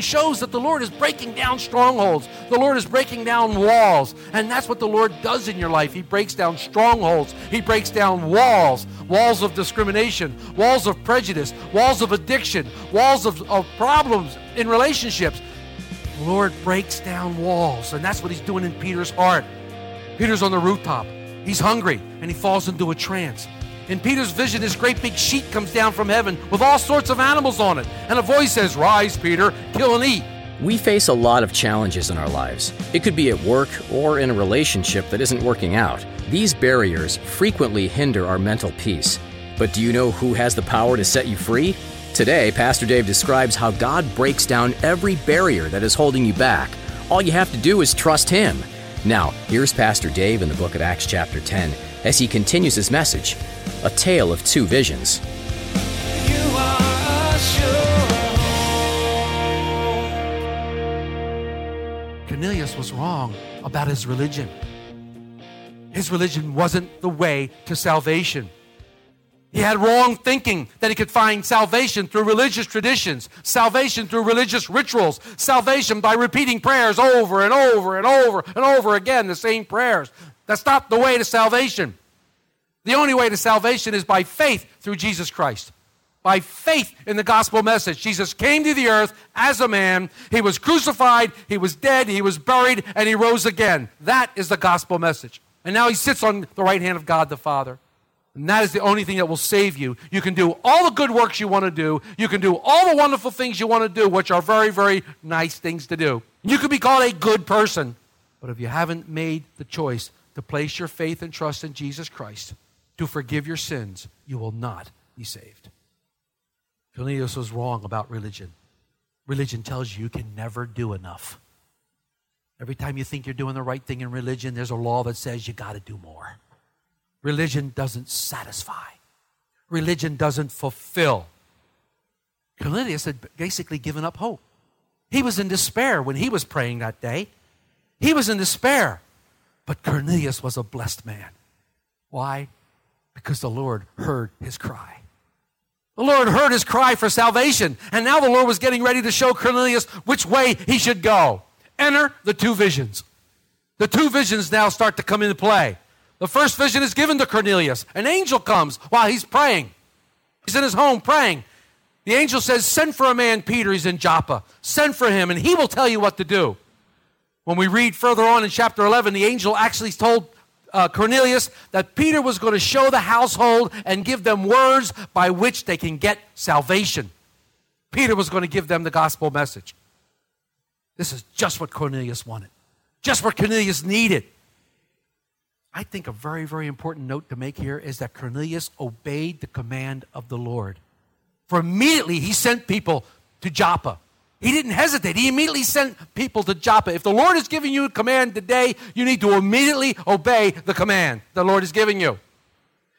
Shows that the Lord is breaking down strongholds. The Lord is breaking down walls. And that's what the Lord does in your life. He breaks down strongholds. He breaks down walls. Walls of discrimination, walls of prejudice, walls of addiction, walls of, of problems in relationships. The Lord breaks down walls. And that's what he's doing in Peter's heart. Peter's on the rooftop. He's hungry and he falls into a trance. In Peter's vision, this great big sheet comes down from heaven with all sorts of animals on it. And a voice says, Rise, Peter, kill and eat. We face a lot of challenges in our lives. It could be at work or in a relationship that isn't working out. These barriers frequently hinder our mental peace. But do you know who has the power to set you free? Today, Pastor Dave describes how God breaks down every barrier that is holding you back. All you have to do is trust Him. Now, here's Pastor Dave in the book of Acts, chapter 10, as he continues his message A Tale of Two Visions. Cornelius was wrong about his religion. His religion wasn't the way to salvation. He had wrong thinking that he could find salvation through religious traditions, salvation through religious rituals, salvation by repeating prayers over and over and over and over again, the same prayers. That's not the way to salvation. The only way to salvation is by faith through Jesus Christ. By faith in the gospel message. Jesus came to the earth as a man. He was crucified, he was dead, he was buried, and he rose again. That is the gospel message. And now he sits on the right hand of God the Father. And that is the only thing that will save you. You can do all the good works you want to do. You can do all the wonderful things you want to do, which are very, very nice things to do. You can be called a good person. But if you haven't made the choice to place your faith and trust in Jesus Christ to forgive your sins, you will not be saved. Cornelius was wrong about religion. Religion tells you you can never do enough. Every time you think you're doing the right thing in religion, there's a law that says you got to do more. Religion doesn't satisfy, religion doesn't fulfill. Cornelius had basically given up hope. He was in despair when he was praying that day. He was in despair. But Cornelius was a blessed man. Why? Because the Lord heard his cry. The Lord heard his cry for salvation, and now the Lord was getting ready to show Cornelius which way he should go. Enter the two visions. The two visions now start to come into play. The first vision is given to Cornelius. An angel comes while he's praying. He's in his home praying. The angel says, Send for a man, Peter, he's in Joppa. Send for him, and he will tell you what to do. When we read further on in chapter 11, the angel actually told uh, Cornelius that Peter was going to show the household and give them words by which they can get salvation. Peter was going to give them the gospel message. This is just what Cornelius wanted, just what Cornelius needed. I think a very, very important note to make here is that Cornelius obeyed the command of the Lord. For immediately he sent people to Joppa. He didn't hesitate. He immediately sent people to Joppa. If the Lord is giving you a command today, you need to immediately obey the command the Lord is giving you.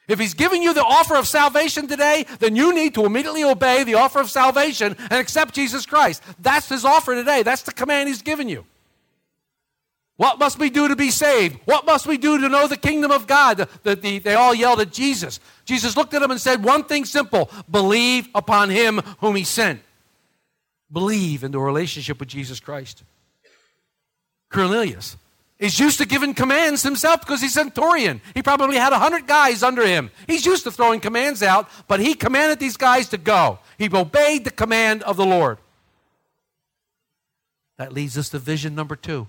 If He's giving you the offer of salvation today, then you need to immediately obey the offer of salvation and accept Jesus Christ. That's His offer today. That's the command He's given you. What must we do to be saved? What must we do to know the kingdom of God? The, the, the, they all yelled at Jesus. Jesus looked at them and said, One thing simple believe upon him whom he sent. Believe in the relationship with Jesus Christ. Cornelius is used to giving commands himself because he's centurion. He probably had a hundred guys under him. He's used to throwing commands out, but he commanded these guys to go. He obeyed the command of the Lord. That leads us to vision number two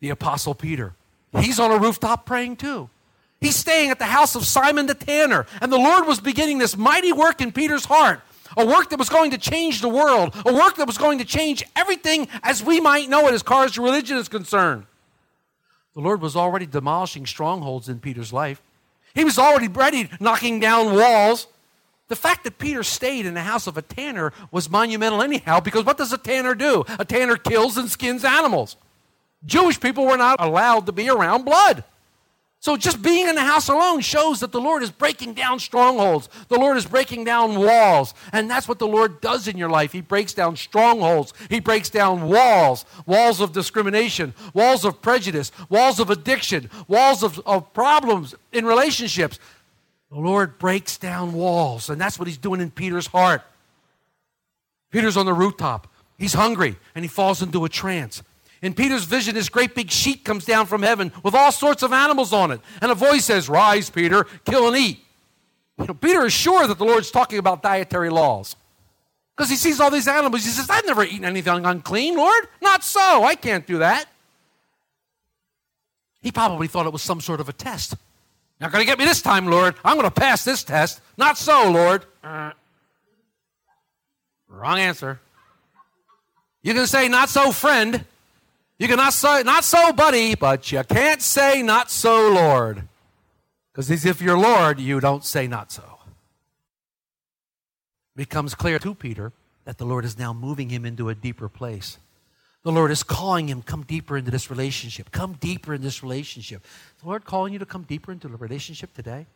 the Apostle Peter. He's on a rooftop praying too. He's staying at the house of Simon the tanner, and the Lord was beginning this mighty work in Peter's heart. A work that was going to change the world, a work that was going to change everything as we might know it as far as religion is concerned. The Lord was already demolishing strongholds in Peter's life. He was already ready knocking down walls. The fact that Peter stayed in the house of a tanner was monumental, anyhow, because what does a tanner do? A tanner kills and skins animals. Jewish people were not allowed to be around blood. So just being in the house alone shows that the Lord is breaking down strongholds. The Lord is breaking down walls. And that's what the Lord does in your life. He breaks down strongholds. He breaks down walls walls of discrimination, walls of prejudice, walls of addiction, walls of, of problems in relationships. The Lord breaks down walls. And that's what He's doing in Peter's heart. Peter's on the rooftop. He's hungry and he falls into a trance. In Peter's vision, this great big sheet comes down from heaven with all sorts of animals on it. And a voice says, Rise, Peter, kill and eat. You know, Peter is sure that the Lord's talking about dietary laws. Because he sees all these animals. He says, I've never eaten anything unclean, Lord. Not so. I can't do that. He probably thought it was some sort of a test. Not going to get me this time, Lord. I'm going to pass this test. Not so, Lord. Uh, wrong answer. You can say, Not so, friend. You can not say, not so, buddy, but you can't say, not so, Lord. Because if you're Lord, you don't say, not so. It becomes clear to Peter that the Lord is now moving him into a deeper place. The Lord is calling him, come deeper into this relationship. Come deeper in this relationship. The Lord calling you to come deeper into the relationship today?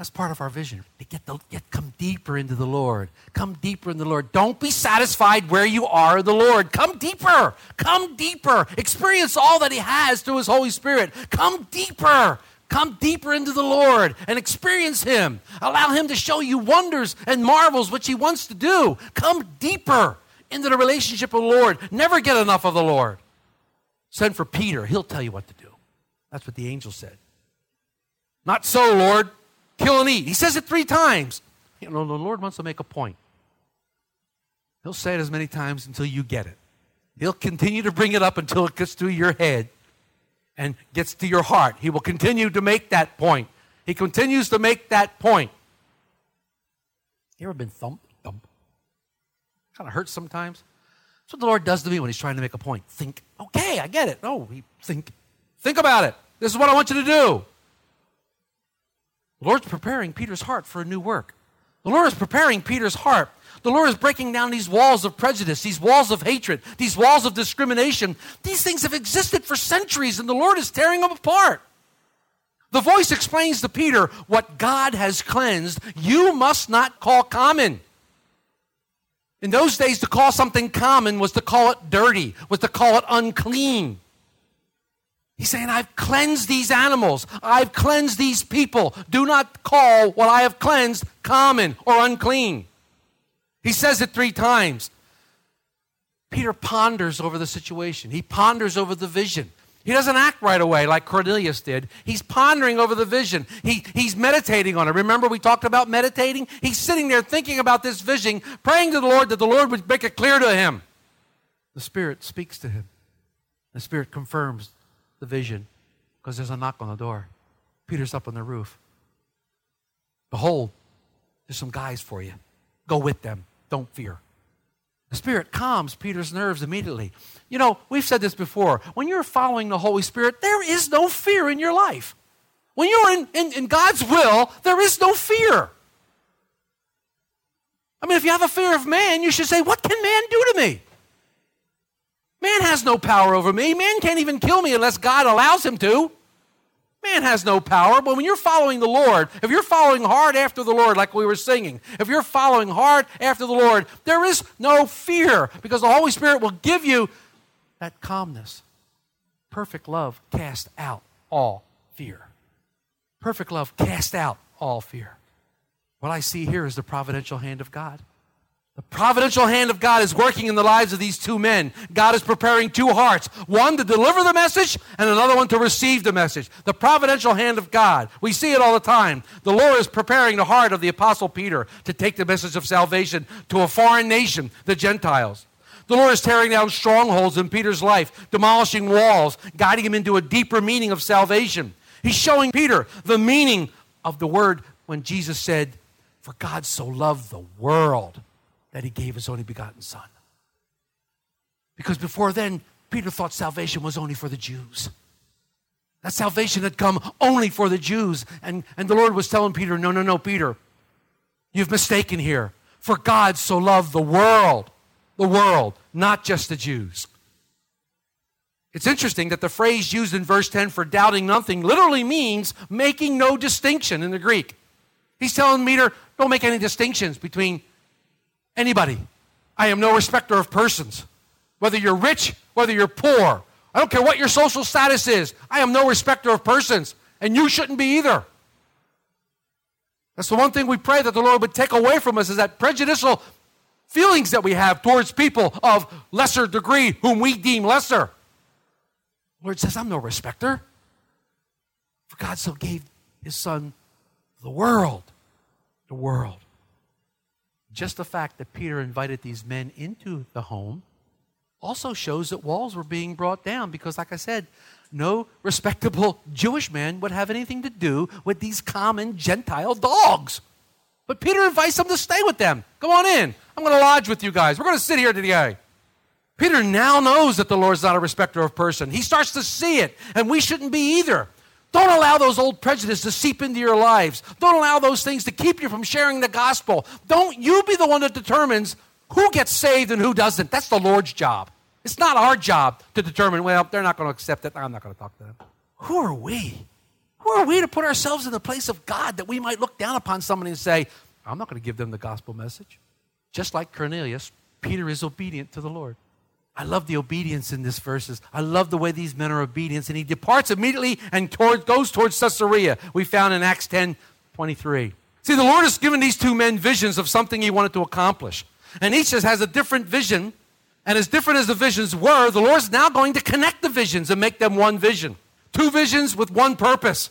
That's part of our vision. To get the get come deeper into the Lord. Come deeper in the Lord. Don't be satisfied where you are in the Lord. Come deeper. Come deeper. Experience all that He has through His Holy Spirit. Come deeper. Come deeper into the Lord and experience Him. Allow Him to show you wonders and marvels which He wants to do. Come deeper into the relationship of the Lord. Never get enough of the Lord. Send for Peter. He'll tell you what to do. That's what the angel said. Not so, Lord kill and eat. He says it three times. You know, the Lord wants to make a point. He'll say it as many times until you get it. He'll continue to bring it up until it gets to your head and gets to your heart. He will continue to make that point. He continues to make that point. You ever been thumped? Thump. Kind of hurts sometimes. That's what the Lord does to me when He's trying to make a point. Think, okay, I get it. No, he think, think about it. This is what I want you to do. The Lord's preparing Peter's heart for a new work. The Lord is preparing Peter's heart. The Lord is breaking down these walls of prejudice, these walls of hatred, these walls of discrimination. These things have existed for centuries, and the Lord is tearing them apart. The voice explains to Peter what God has cleansed, you must not call common. In those days, to call something common was to call it dirty, was to call it unclean. He's saying, I've cleansed these animals. I've cleansed these people. Do not call what I have cleansed common or unclean. He says it three times. Peter ponders over the situation, he ponders over the vision. He doesn't act right away like Cornelius did. He's pondering over the vision. He, he's meditating on it. Remember, we talked about meditating? He's sitting there thinking about this vision, praying to the Lord that the Lord would make it clear to him. The Spirit speaks to him. The Spirit confirms the vision because there's a knock on the door. Peter's up on the roof. Behold, there's some guys for you. Go with them. Don't fear. The Spirit calms Peter's nerves immediately. You know, we've said this before. When you're following the Holy Spirit, there is no fear in your life. When you're in, in, in God's will, there is no fear. I mean, if you have a fear of man, you should say, What can man do to me? Man has no power over me. Man can't even kill me unless God allows him to. Man has no power, but when you're following the Lord, if you're following hard after the Lord, like we were singing, if you're following hard after the Lord, there is no fear because the Holy Spirit will give you that calmness. Perfect love cast out all fear. Perfect love cast out all fear. What I see here is the providential hand of God. The providential hand of God is working in the lives of these two men. God is preparing two hearts one to deliver the message, and another one to receive the message. The providential hand of God. We see it all the time. The Lord is preparing the heart of the Apostle Peter to take the message of salvation to a foreign nation, the Gentiles. The Lord is tearing down strongholds in Peter's life, demolishing walls, guiding him into a deeper meaning of salvation. He's showing Peter the meaning of the word when Jesus said, For God so loved the world that he gave his only begotten Son. Because before then, Peter thought salvation was only for the Jews. That salvation had come only for the Jews. And, and the Lord was telling Peter, No, no, no, Peter, you've mistaken here. For God so loved the world, the world, not just the Jews. It's interesting that the phrase used in verse 10 for doubting nothing literally means making no distinction in the Greek. He's telling Peter, don't make any distinctions between anybody. I am no respecter of persons. Whether you're rich, whether you're poor, I don't care what your social status is. I am no respecter of persons, and you shouldn't be either. That's the one thing we pray that the Lord would take away from us is that prejudicial feelings that we have towards people of lesser degree whom we deem lesser. The Lord says, I'm no respecter. For God so gave his son the world. The world. Just the fact that Peter invited these men into the home also shows that walls were being brought down because, like I said, no respectable Jewish man would have anything to do with these common Gentile dogs. But Peter invites them to stay with them. Come on in. I'm going to lodge with you guys. We're going to sit here today. Peter now knows that the Lord's not a respecter of person. He starts to see it, and we shouldn't be either. Don't allow those old prejudices to seep into your lives. Don't allow those things to keep you from sharing the gospel. Don't you be the one that determines who gets saved and who doesn't. That's the Lord's job. It's not our job to determine, well, they're not going to accept it. I'm not going to talk to them. Who are we? Who are we to put ourselves in the place of God that we might look down upon somebody and say, I'm not going to give them the gospel message? Just like Cornelius, Peter is obedient to the Lord. I love the obedience in these verses. I love the way these men are obedient. And he departs immediately and toward, goes towards Caesarea. We found in Acts 10 23. See, the Lord has given these two men visions of something he wanted to accomplish. And each has a different vision. And as different as the visions were, the Lord's now going to connect the visions and make them one vision. Two visions with one purpose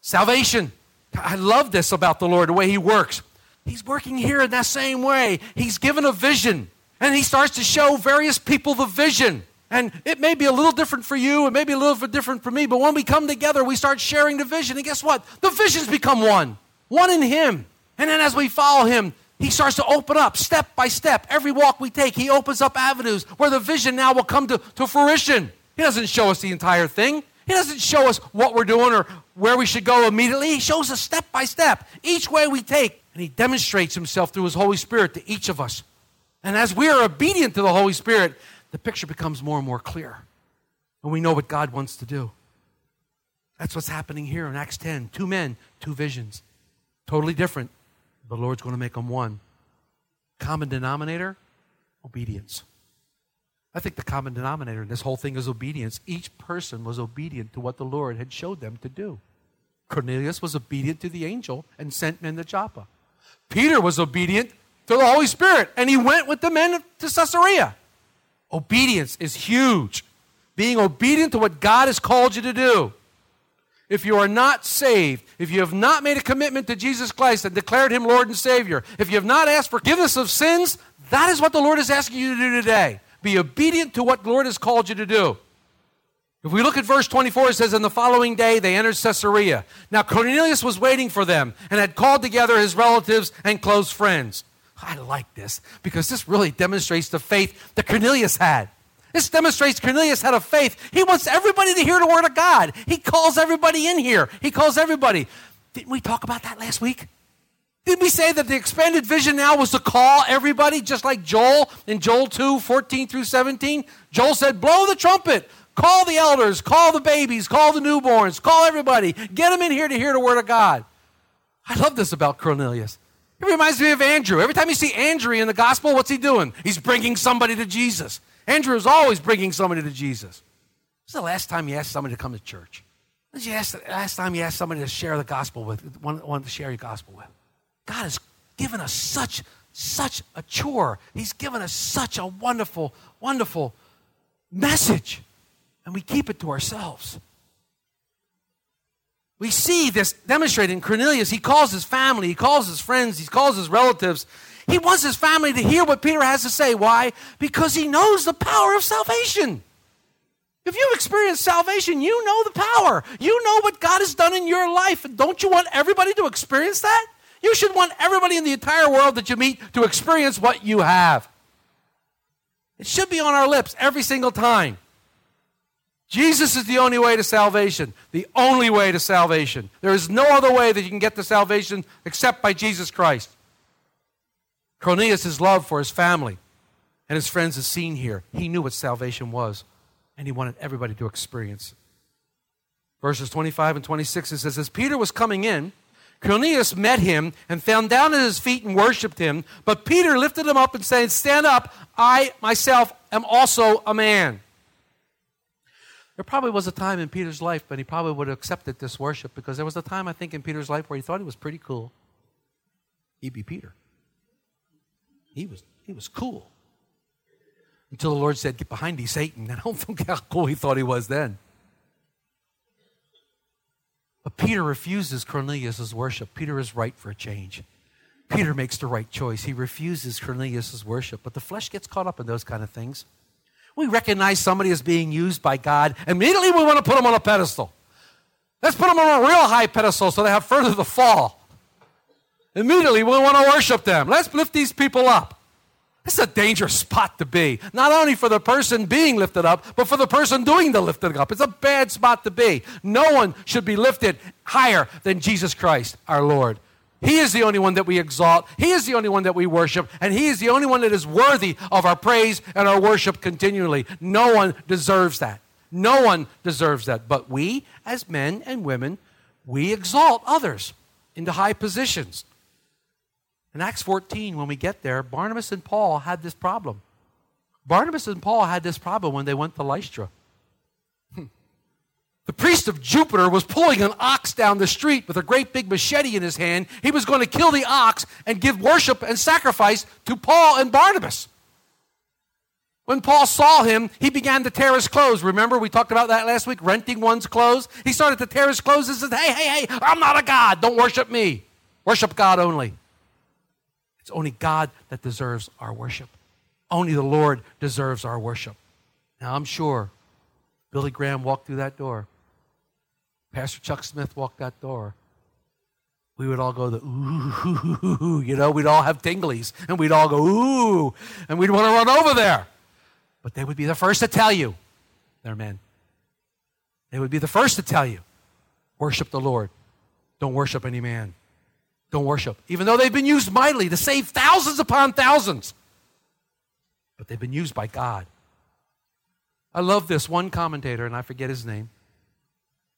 salvation. I love this about the Lord, the way he works. He's working here in that same way. He's given a vision. And he starts to show various people the vision. And it may be a little different for you, it may be a little bit different for me, but when we come together, we start sharing the vision. And guess what? The visions become one, one in him. And then as we follow him, he starts to open up step by step. Every walk we take, he opens up avenues where the vision now will come to, to fruition. He doesn't show us the entire thing, he doesn't show us what we're doing or where we should go immediately. He shows us step by step, each way we take. And he demonstrates himself through his Holy Spirit to each of us. And as we are obedient to the Holy Spirit, the picture becomes more and more clear. And we know what God wants to do. That's what's happening here in Acts 10. Two men, two visions. Totally different. The Lord's going to make them one. Common denominator? Obedience. I think the common denominator in this whole thing is obedience. Each person was obedient to what the Lord had showed them to do. Cornelius was obedient to the angel and sent men to Joppa. Peter was obedient to the Holy Spirit, and he went with the men to Caesarea. Obedience is huge. Being obedient to what God has called you to do. If you are not saved, if you have not made a commitment to Jesus Christ and declared him Lord and Savior, if you have not asked forgiveness of sins, that is what the Lord is asking you to do today. Be obedient to what the Lord has called you to do. If we look at verse 24, it says, In the following day they entered Caesarea. Now Cornelius was waiting for them and had called together his relatives and close friends. I like this because this really demonstrates the faith that Cornelius had. This demonstrates Cornelius had a faith. He wants everybody to hear the word of God. He calls everybody in here. He calls everybody. Didn't we talk about that last week? Didn't we say that the expanded vision now was to call everybody, just like Joel in Joel 2 14 through 17? Joel said, Blow the trumpet, call the elders, call the babies, call the newborns, call everybody, get them in here to hear the word of God. I love this about Cornelius. It reminds me of Andrew. Every time you see Andrew in the gospel, what's he doing? He's bringing somebody to Jesus. Andrew is always bringing somebody to Jesus. When's the last time you asked somebody to come to church? When's the last, last time you asked somebody to share the gospel with, one, one to share your gospel with? God has given us such, such a chore. He's given us such a wonderful, wonderful message. And we keep it to ourselves. We see this demonstrated in Cornelius. He calls his family, he calls his friends, he calls his relatives. He wants his family to hear what Peter has to say. Why? Because he knows the power of salvation. If you've experienced salvation, you know the power. You know what God has done in your life. Don't you want everybody to experience that? You should want everybody in the entire world that you meet to experience what you have. It should be on our lips every single time. Jesus is the only way to salvation, the only way to salvation. There is no other way that you can get to salvation except by Jesus Christ. Cornelius' love for his family and his friends is seen here. He knew what salvation was, and he wanted everybody to experience it. Verses 25 and 26, it says, As Peter was coming in, Cornelius met him and fell down at his feet and worshiped him. But Peter lifted him up and said, Stand up, I myself am also a man. There probably was a time in Peter's life, but he probably would have accepted this worship because there was a time, I think, in Peter's life where he thought he was pretty cool. He'd be Peter. He was, he was cool. Until the Lord said, Get behind thee, Satan. And I don't think how cool he thought he was then. But Peter refuses Cornelius' worship. Peter is right for a change. Peter makes the right choice. He refuses Cornelius' worship. But the flesh gets caught up in those kind of things. We recognize somebody as being used by God. Immediately we want to put them on a pedestal. Let's put them on a real high pedestal so they have further to fall. Immediately we want to worship them. Let's lift these people up. This is a dangerous spot to be. Not only for the person being lifted up, but for the person doing the lifting up. It's a bad spot to be. No one should be lifted higher than Jesus Christ, our Lord. He is the only one that we exalt. He is the only one that we worship. And He is the only one that is worthy of our praise and our worship continually. No one deserves that. No one deserves that. But we, as men and women, we exalt others into high positions. In Acts 14, when we get there, Barnabas and Paul had this problem. Barnabas and Paul had this problem when they went to Lystra. The priest of Jupiter was pulling an ox down the street with a great big machete in his hand. He was going to kill the ox and give worship and sacrifice to Paul and Barnabas. When Paul saw him, he began to tear his clothes. Remember, we talked about that last week, renting one's clothes? He started to tear his clothes and said, Hey, hey, hey, I'm not a God. Don't worship me. Worship God only. It's only God that deserves our worship. Only the Lord deserves our worship. Now, I'm sure Billy Graham walked through that door. Pastor Chuck Smith walked that door. We would all go the ooh, you know, we'd all have tinglies, and we'd all go ooh, and we'd want to run over there. But they would be the first to tell you they're men. They would be the first to tell you, worship the Lord. Don't worship any man. Don't worship. Even though they've been used mightily to save thousands upon thousands. But they've been used by God. I love this one commentator, and I forget his name.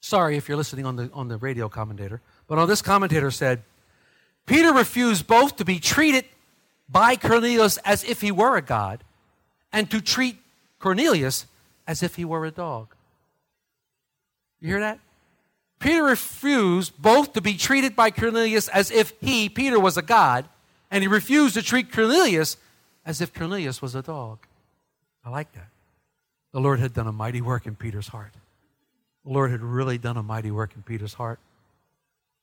Sorry if you're listening on the, on the radio commentator. But on this commentator said, Peter refused both to be treated by Cornelius as if he were a god and to treat Cornelius as if he were a dog. You hear that? Peter refused both to be treated by Cornelius as if he, Peter, was a god, and he refused to treat Cornelius as if Cornelius was a dog. I like that. The Lord had done a mighty work in Peter's heart. The Lord had really done a mighty work in Peter's heart.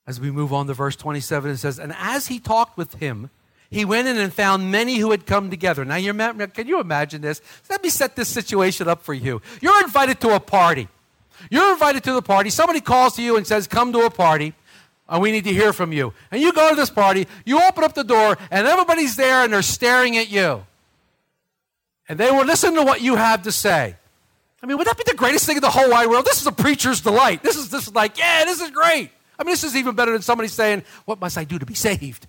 As we move on to verse 27, it says, And as he talked with him, he went in and found many who had come together. Now, you can you imagine this? Let me set this situation up for you. You're invited to a party. You're invited to the party. Somebody calls to you and says, Come to a party. And we need to hear from you. And you go to this party, you open up the door, and everybody's there and they're staring at you. And they will listen to what you have to say. I mean, would that be the greatest thing in the whole wide world? This is a preacher's delight. This is this is like, yeah, this is great. I mean, this is even better than somebody saying, What must I do to be saved?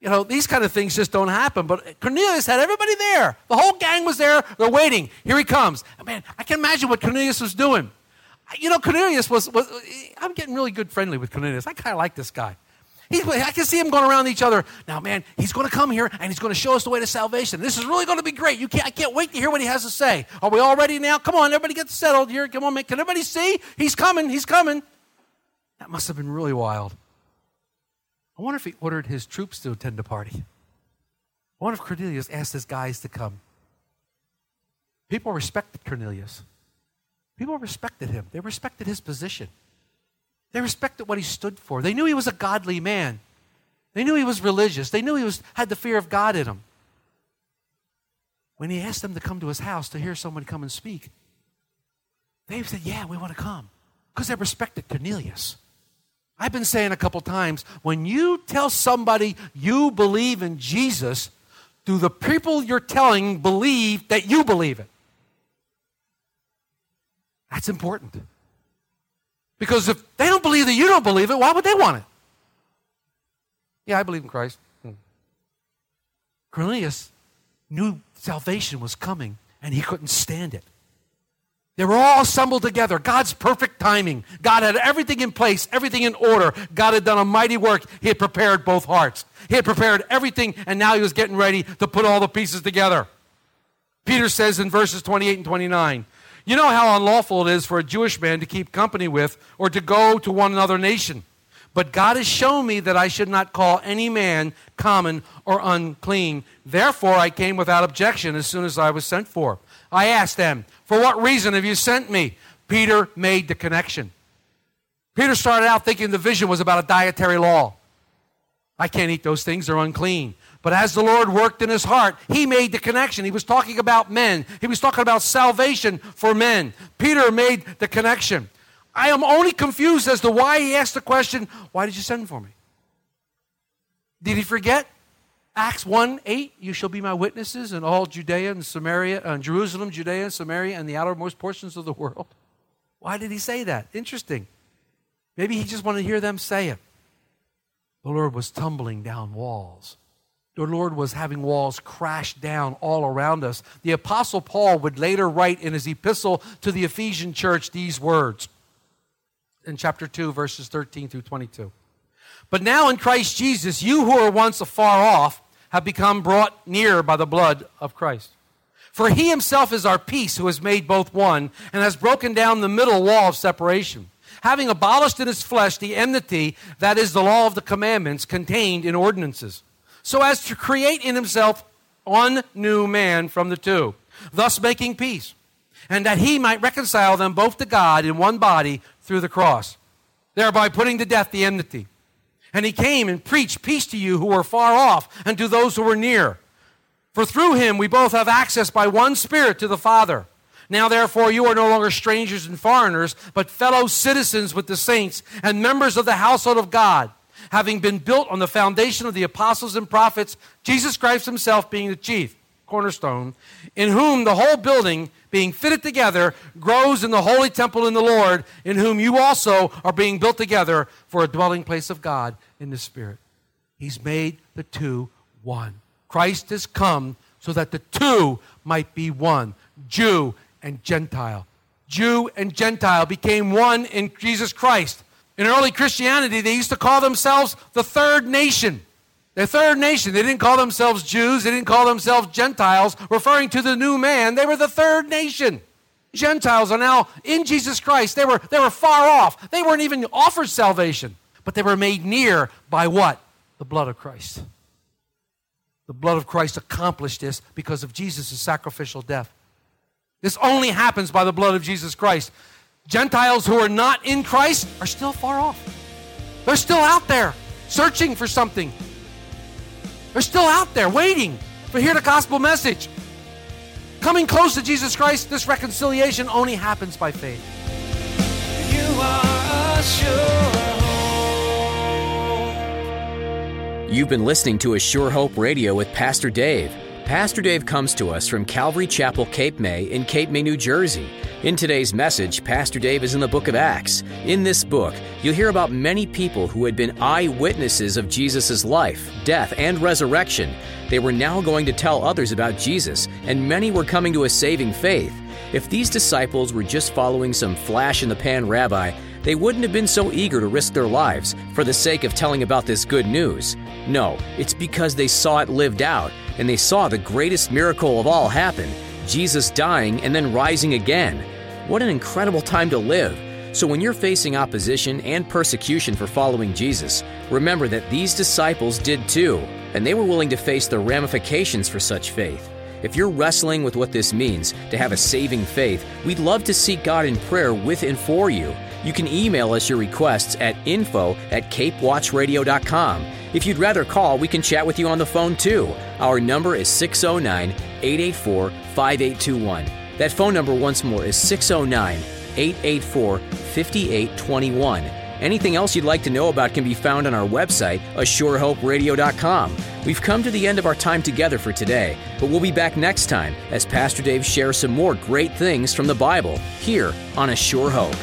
You know, these kind of things just don't happen. But Cornelius had everybody there. The whole gang was there. They're waiting. Here he comes. Man, I can imagine what Cornelius was doing. You know, Cornelius was, was I'm getting really good friendly with Cornelius. I kind of like this guy. He, I can see him going around each other. Now, man, he's going to come here and he's going to show us the way to salvation. This is really going to be great. You can't, I can't wait to hear what he has to say. Are we all ready now? Come on, everybody get settled here. Come on, man. Can everybody see? He's coming. He's coming. That must have been really wild. I wonder if he ordered his troops to attend the party. I wonder if Cornelius asked his guys to come. People respected Cornelius. People respected him. They respected his position. They respected what he stood for. They knew he was a godly man. They knew he was religious. They knew he was, had the fear of God in him. When he asked them to come to his house to hear someone come and speak, they said, Yeah, we want to come. Because they respected Cornelius. I've been saying a couple times when you tell somebody you believe in Jesus, do the people you're telling believe that you believe it? That's important. Because if they don't believe that you don't believe it, why would they want it? Yeah, I believe in Christ. Hmm. Cornelius knew salvation was coming and he couldn't stand it. They were all assembled together. God's perfect timing. God had everything in place, everything in order. God had done a mighty work. He had prepared both hearts. He had prepared everything, and now he was getting ready to put all the pieces together. Peter says in verses 28 and 29 You know how unlawful it is for a Jewish man to keep company with or to go to one another nation. But God has shown me that I should not call any man common or unclean. Therefore, I came without objection as soon as I was sent for. I asked them, For what reason have you sent me? Peter made the connection. Peter started out thinking the vision was about a dietary law. I can't eat those things, they're unclean. But as the Lord worked in his heart, he made the connection. He was talking about men, he was talking about salvation for men. Peter made the connection. I am only confused as to why he asked the question, Why did you send for me? Did he forget? Acts 1 8, you shall be my witnesses in all Judea and Samaria, uh, Jerusalem, Judea and Samaria, and the outermost portions of the world. Why did he say that? Interesting. Maybe he just wanted to hear them say it. The Lord was tumbling down walls. The Lord was having walls crash down all around us. The Apostle Paul would later write in his epistle to the Ephesian church these words in chapter 2, verses 13 through 22. But now in Christ Jesus, you who were once afar off have become brought near by the blood of Christ. For he himself is our peace, who has made both one, and has broken down the middle wall of separation, having abolished in his flesh the enmity that is the law of the commandments contained in ordinances, so as to create in himself one new man from the two, thus making peace, and that he might reconcile them both to God in one body through the cross, thereby putting to death the enmity. And he came and preached peace to you who were far off and to those who were near. For through him we both have access by one Spirit to the Father. Now, therefore, you are no longer strangers and foreigners, but fellow citizens with the saints and members of the household of God, having been built on the foundation of the apostles and prophets, Jesus Christ himself being the chief cornerstone, in whom the whole building, being fitted together, grows in the holy temple in the Lord, in whom you also are being built together for a dwelling place of God in the Spirit. He's made the two one. Christ has come so that the two might be one Jew and Gentile. Jew and Gentile became one in Jesus Christ. In early Christianity, they used to call themselves the third nation. The third nation. They didn't call themselves Jews, they didn't call themselves Gentiles, referring to the new man. They were the third nation. Gentiles are now in Jesus Christ. They were, they were far off. They weren't even offered salvation, but they were made near by what? The blood of Christ. The blood of Christ accomplished this because of Jesus' sacrificial death. This only happens by the blood of Jesus Christ. Gentiles who are not in Christ are still far off. They're still out there searching for something. They're still out there waiting to hear the gospel message. Coming close to Jesus Christ, this reconciliation only happens by faith. You are a sure hope. You've been listening to A Sure Hope Radio with Pastor Dave. Pastor Dave comes to us from Calvary Chapel, Cape May, in Cape May, New Jersey. In today's message, Pastor Dave is in the book of Acts. In this book, you'll hear about many people who had been eyewitnesses of Jesus' life, death, and resurrection. They were now going to tell others about Jesus, and many were coming to a saving faith. If these disciples were just following some flash in the pan rabbi, they wouldn't have been so eager to risk their lives for the sake of telling about this good news. No, it's because they saw it lived out, and they saw the greatest miracle of all happen Jesus dying and then rising again. What an incredible time to live. So, when you're facing opposition and persecution for following Jesus, remember that these disciples did too, and they were willing to face the ramifications for such faith. If you're wrestling with what this means to have a saving faith, we'd love to seek God in prayer with and for you. You can email us your requests at info at capewatchradio.com. If you'd rather call, we can chat with you on the phone too. Our number is 609 884 5821. That phone number, once more, is 609 884 5821. Anything else you'd like to know about can be found on our website, ASureHopeRadio.com. We've come to the end of our time together for today, but we'll be back next time as Pastor Dave shares some more great things from the Bible here on A Sure Hope.